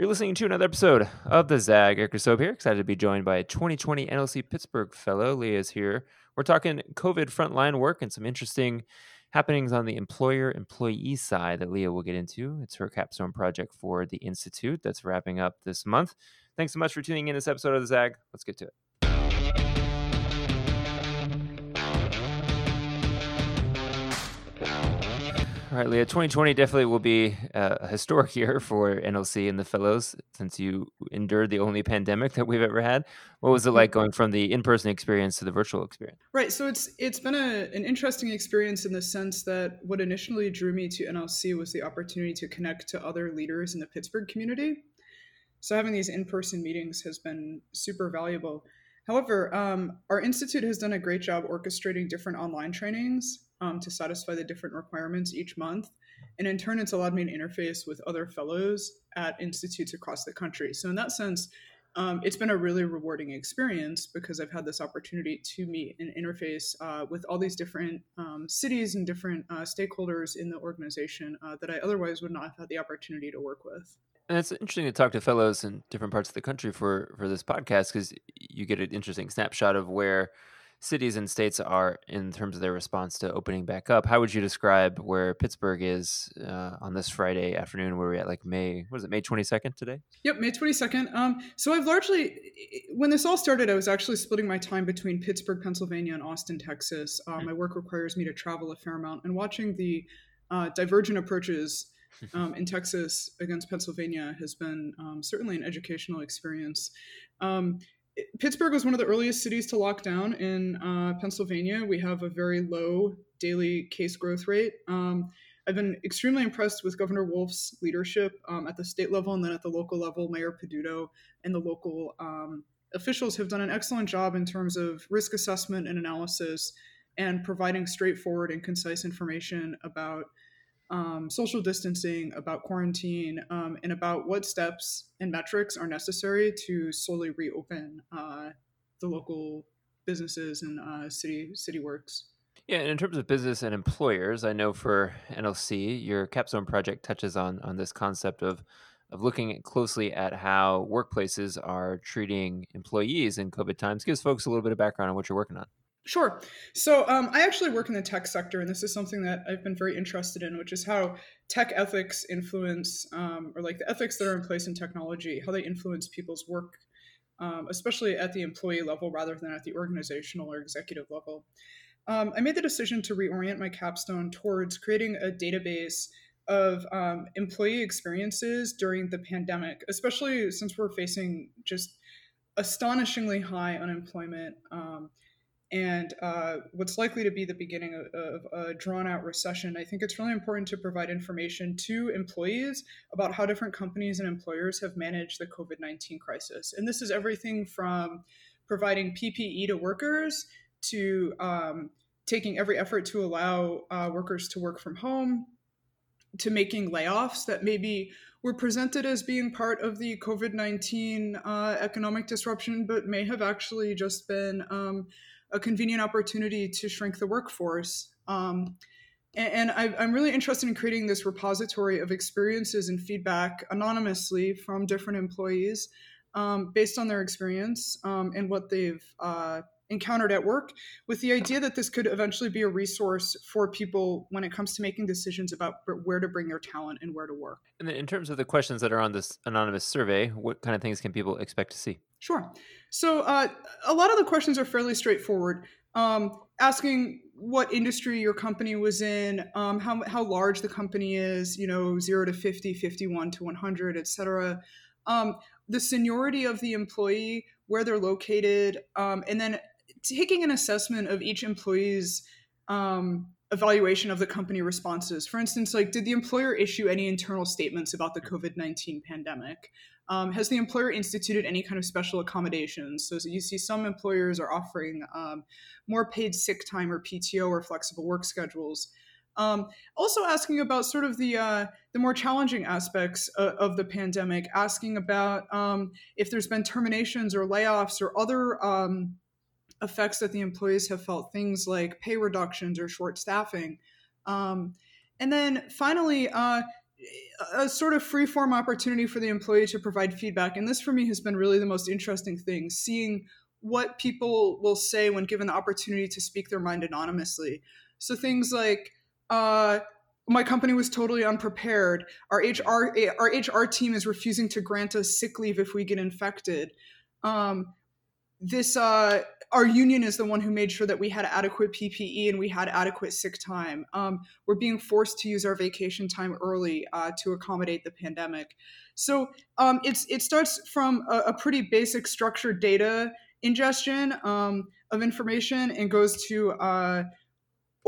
You're listening to another episode of the Zag. Eric Soap here. Excited to be joined by a 2020 NLC Pittsburgh fellow Leah is here. We're talking COVID frontline work and some interesting happenings on the employer employee side that Leah will get into. It's her capstone project for the Institute that's wrapping up this month. Thanks so much for tuning in this episode of the Zag. Let's get to it. All right, Leah, 2020 definitely will be a historic year for NLC and the fellows since you endured the only pandemic that we've ever had. What was it like going from the in-person experience to the virtual experience? Right, so it's it's been a, an interesting experience in the sense that what initially drew me to NLC was the opportunity to connect to other leaders in the Pittsburgh community. So having these in-person meetings has been super valuable. However, um, our institute has done a great job orchestrating different online trainings um, to satisfy the different requirements each month. And in turn, it's allowed me to interface with other fellows at institutes across the country. So, in that sense, um, it's been a really rewarding experience because I've had this opportunity to meet and interface uh, with all these different um, cities and different uh, stakeholders in the organization uh, that I otherwise would not have had the opportunity to work with. And it's interesting to talk to fellows in different parts of the country for for this podcast because you get an interesting snapshot of where cities and states are in terms of their response to opening back up. How would you describe where Pittsburgh is uh, on this Friday afternoon? Where we're at, like May, what is it, May twenty second today? Yep, May twenty second. Um, so I've largely, when this all started, I was actually splitting my time between Pittsburgh, Pennsylvania, and Austin, Texas. Uh, my work requires me to travel a fair amount, and watching the uh, divergent approaches. Um, in Texas against Pennsylvania has been um, certainly an educational experience. Um, Pittsburgh was one of the earliest cities to lock down in uh, Pennsylvania. We have a very low daily case growth rate. Um, I've been extremely impressed with Governor Wolf's leadership um, at the state level and then at the local level. Mayor Peduto and the local um, officials have done an excellent job in terms of risk assessment and analysis and providing straightforward and concise information about um, social distancing, about quarantine, um, and about what steps and metrics are necessary to slowly reopen uh, the local businesses and uh, city city works. Yeah, and in terms of business and employers, I know for NLC, your capstone project touches on on this concept of of looking closely at how workplaces are treating employees in COVID times. Gives folks a little bit of background on what you're working on. Sure. So um, I actually work in the tech sector, and this is something that I've been very interested in, which is how tech ethics influence, um, or like the ethics that are in place in technology, how they influence people's work, um, especially at the employee level rather than at the organizational or executive level. Um, I made the decision to reorient my capstone towards creating a database of um, employee experiences during the pandemic, especially since we're facing just astonishingly high unemployment. And uh, what's likely to be the beginning of, of a drawn out recession, I think it's really important to provide information to employees about how different companies and employers have managed the COVID 19 crisis. And this is everything from providing PPE to workers to um, taking every effort to allow uh, workers to work from home to making layoffs that maybe were presented as being part of the COVID 19 uh, economic disruption, but may have actually just been. Um, a convenient opportunity to shrink the workforce. Um, and, and I, am really interested in creating this repository of experiences and feedback anonymously from different employees um, based on their experience um, and what they've uh, encountered at work, with the idea that this could eventually be a resource for people when it comes to making decisions about where to bring their talent and where to work. And then in terms of the questions that are on this anonymous survey, what kind of things can people expect to see? Sure. So uh, a lot of the questions are fairly straightforward. Um, asking what industry your company was in, um, how, how large the company is, you know, 0 to 50, 51 to 100, et cetera. Um, the seniority of the employee, where they're located, um, and then taking an assessment of each employee's um, evaluation of the company responses. For instance, like did the employer issue any internal statements about the COVID 19 pandemic? Um, has the employer instituted any kind of special accommodations? So, so you see some employers are offering um, more paid sick time or PTO or flexible work schedules. Um, also asking about sort of the uh, the more challenging aspects of, of the pandemic, asking about um, if there's been terminations or layoffs or other um, effects that the employees have felt, things like pay reductions or short staffing. Um, and then finally, uh, a sort of free form opportunity for the employee to provide feedback. And this for me has been really the most interesting thing seeing what people will say when given the opportunity to speak their mind anonymously. So things like, uh, my company was totally unprepared. Our HR our HR team is refusing to grant us sick leave if we get infected. Um, this uh, our union is the one who made sure that we had adequate PPE and we had adequate sick time. Um, we're being forced to use our vacation time early uh, to accommodate the pandemic. So um, it's it starts from a, a, pretty basic structured data ingestion um, of information and goes to uh,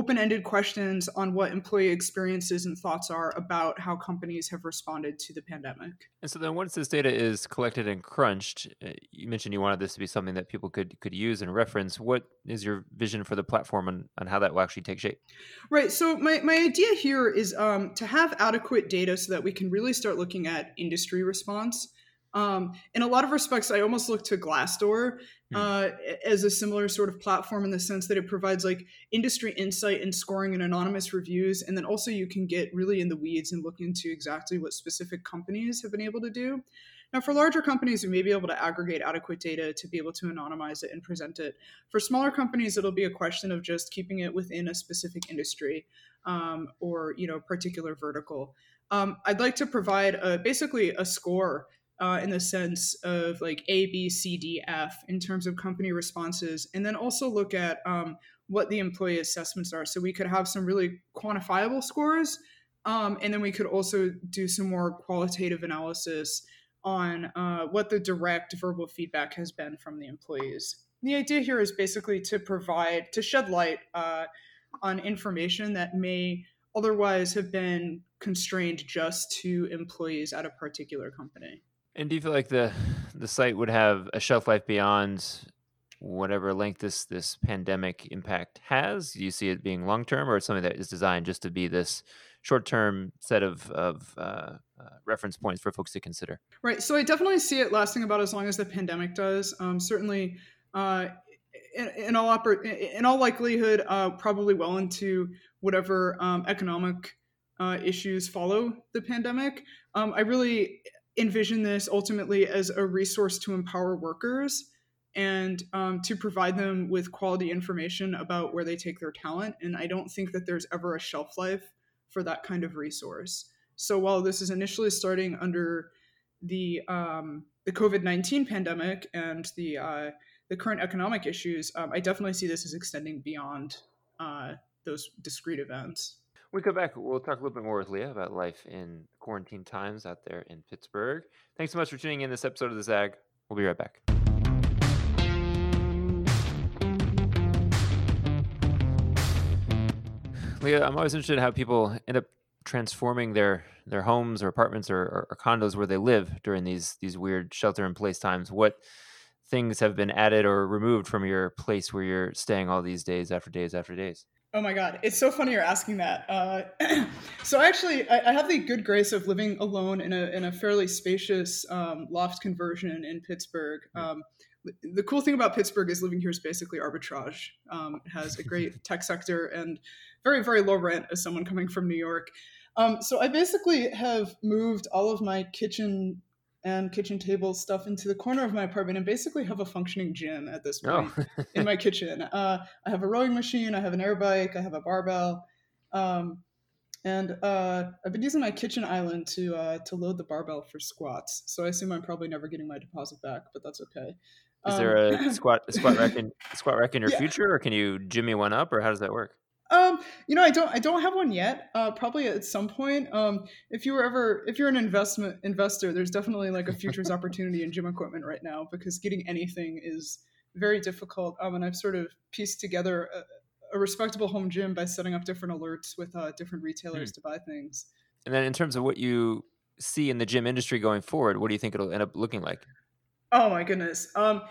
open-ended questions on what employee experiences and thoughts are about how companies have responded to the pandemic. And so then once this data is collected and crunched, uh, you mentioned you wanted this to be something that people could could use and reference. What is your vision for the platform and, and how that will actually take shape? Right. So my, my idea here is um, to have adequate data so that we can really start looking at industry response. Um, in a lot of respects, I almost look to Glassdoor Hmm. uh, as a similar sort of platform in the sense that it provides like industry insight and scoring and anonymous reviews. And then also you can get really in the weeds and look into exactly what specific companies have been able to do. Now, for larger companies, we may be able to aggregate adequate data to be able to anonymize it and present it. For smaller companies, it'll be a question of just keeping it within a specific industry um, or you know particular vertical. Um, I'd like to provide a, basically a score uh, in the sense of like A, B, C, D, F in terms of company responses, and then also look at um, what the employee assessments are. So we could have some really quantifiable scores, um, and then we could also do some more qualitative analysis on uh, what the direct verbal feedback has been from the employees. The idea here is basically to provide, to shed light uh, on information that may otherwise have been constrained just to employees at a particular company. And do you feel like the the site would have a shelf life beyond whatever length this this pandemic impact has? Do you see it being long term, or something that is designed just to be this short term set of of uh, uh, reference points for folks to consider? Right. So I definitely see it lasting about as long as the pandemic does. Um, certainly. Uh, in, in, all oper- in all likelihood, uh, probably well into whatever um, economic uh, issues follow the pandemic. Um, I really envision this ultimately as a resource to empower workers and um, to provide them with quality information about where they take their talent. And I don't think that there's ever a shelf life for that kind of resource. So while this is initially starting under the um, the COVID nineteen pandemic and the uh, the current economic issues, um, I definitely see this as extending beyond uh, those discrete events we come back, we'll talk a little bit more with Leah about life in quarantine times out there in Pittsburgh. Thanks so much for tuning in this episode of the Zag. We'll be right back. Leah, I'm always interested in how people end up transforming their their homes or apartments or, or, or condos where they live during these these weird shelter in place times. What things have been added or removed from your place where you're staying all these days after days after days? Oh my God, it's so funny you're asking that. Uh, so I actually, I, I, have the good grace of living alone in a in a fairly spacious um, loft conversion in Pittsburgh. Um, the cool thing about Pittsburgh is living here is basically arbitrage. Um, it has a great tech sector and very very low rent as someone coming from New York. Um, so I basically have moved all of my kitchen and kitchen table stuff into the corner of my apartment and basically have a functioning gym at this oh. point oh. in my kitchen. Uh, I have a rowing machine, I have an air bike, I have a barbell, um, and uh, I've been using my kitchen island to uh, to load the barbell for squats. So I assume I'm probably never getting my deposit back, but that's okay. Is um, there a squat a squat rack in squat rack in your yeah. future, or can you jimmy one up, or how does that work? Um, you know, I don't, I don't have one yet. Uh, probably at some point. Um, if you were ever, if you're an investment investor, there's definitely like a futures opportunity in gym equipment right now because getting anything is very difficult. Um, and I've sort of pieced together a, a respectable home gym by setting up different alerts with uh, different retailers hmm. to buy things. And then, in terms of what you see in the gym industry going forward, what do you think it'll end up looking like? Oh my goodness. Um,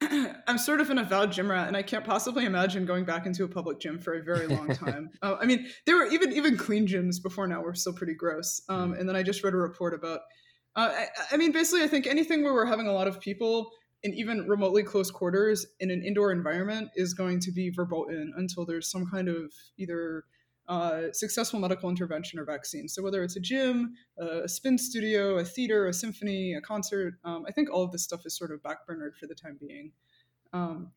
I'm sort of an avowed gym rat, and I can't possibly imagine going back into a public gym for a very long time. uh, I mean, there were even even clean gyms before now were still pretty gross. Um, mm. and then I just read a report about. Uh, I, I, mean, basically, I think anything where we're having a lot of people in even remotely close quarters in an indoor environment is going to be verboten until there's some kind of either uh, successful medical intervention or vaccine. So whether it's a gym, a spin studio, a theater, a symphony, a concert, um, I think all of this stuff is sort of backburnered for the time being. Um,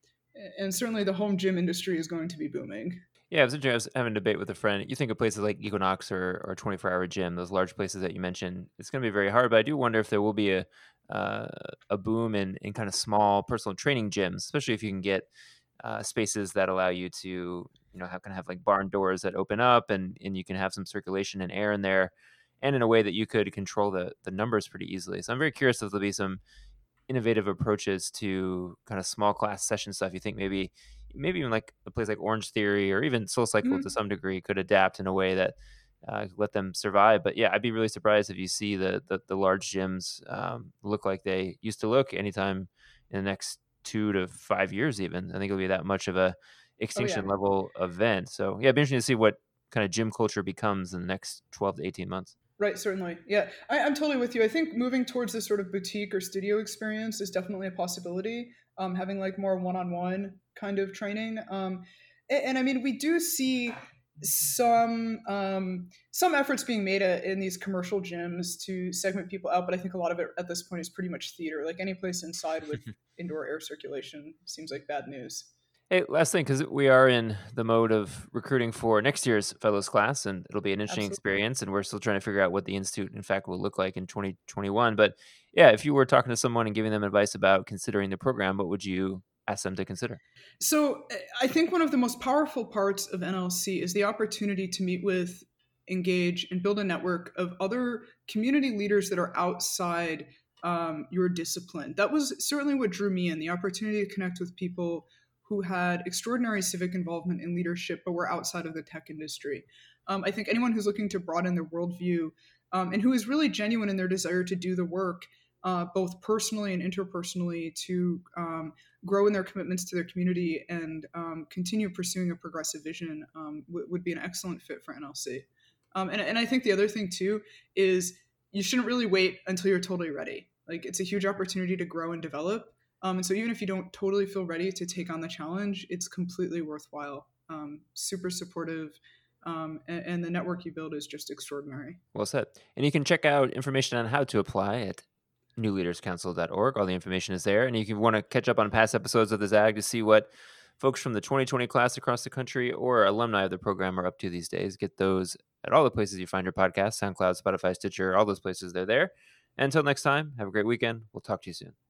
and certainly the home gym industry is going to be booming. Yeah, I was, I was having a debate with a friend. You think of places like Equinox or, or 24 Hour Gym, those large places that you mentioned, it's going to be very hard. But I do wonder if there will be a uh, a boom in, in kind of small personal training gyms, especially if you can get uh, spaces that allow you to, you know, have kind of have like barn doors that open up and, and you can have some circulation and air in there and in a way that you could control the, the numbers pretty easily. So I'm very curious if there'll be some innovative approaches to kind of small class session stuff. You think maybe maybe even like a place like Orange Theory or even Soul Cycle mm-hmm. to some degree could adapt in a way that uh, let them survive. But yeah, I'd be really surprised if you see the the, the large gyms um, look like they used to look anytime in the next two to five years. Even I think it'll be that much of a extinction oh, yeah. level event. So yeah, it'd be interesting to see what kind of gym culture becomes in the next twelve to eighteen months. Right, certainly. Yeah, I, am totally with you. I think moving towards this sort of boutique or studio experience is definitely a possibility. Um, having like more one-on-one kind of training, um, and, and, I mean, we do see some um, some efforts being made at, in these commercial gyms to segment people out, but I think a lot of it at this point is pretty much theater. Like any place inside with indoor air circulation seems like bad news. Hey, last thing, because we are in the mode of recruiting for next year's fellows class, and it'll be an interesting Absolutely. experience. And we're still trying to figure out what the institute, in fact, will look like in 2021. But yeah, if you were talking to someone and giving them advice about considering the program, what would you ask them to consider? So, I think one of the most powerful parts of NLC is the opportunity to meet with, engage, and build a network of other community leaders that are outside um, your discipline. That was certainly what drew me in the opportunity to connect with people who had extraordinary civic involvement in leadership but were outside of the tech industry. Um, I think anyone who's looking to broaden their worldview um, and who is really genuine in their desire to do the work, uh, both personally and interpersonally, to um, grow in their commitments to their community and um, continue pursuing a progressive vision um, w- would be an excellent fit for NLC. Um, and, and I think the other thing too is you shouldn't really wait until you're totally ready. Like it's a huge opportunity to grow and develop. Um, and so even if you don't totally feel ready to take on the challenge, it's completely worthwhile. Um, super supportive. Um, and, and, the network you build is just extraordinary. Well said. And you can check out information on how to apply at newleaderscouncil.org. All the information is there. And if you want to catch up on past episodes of the ZAG to see what folks from the 2020 class across the country or alumni of the program are up to these days, get those at all the places you find your podcast SoundCloud, Spotify, Stitcher, all those places, they're there. Until next time, have a great weekend. We'll talk to you soon.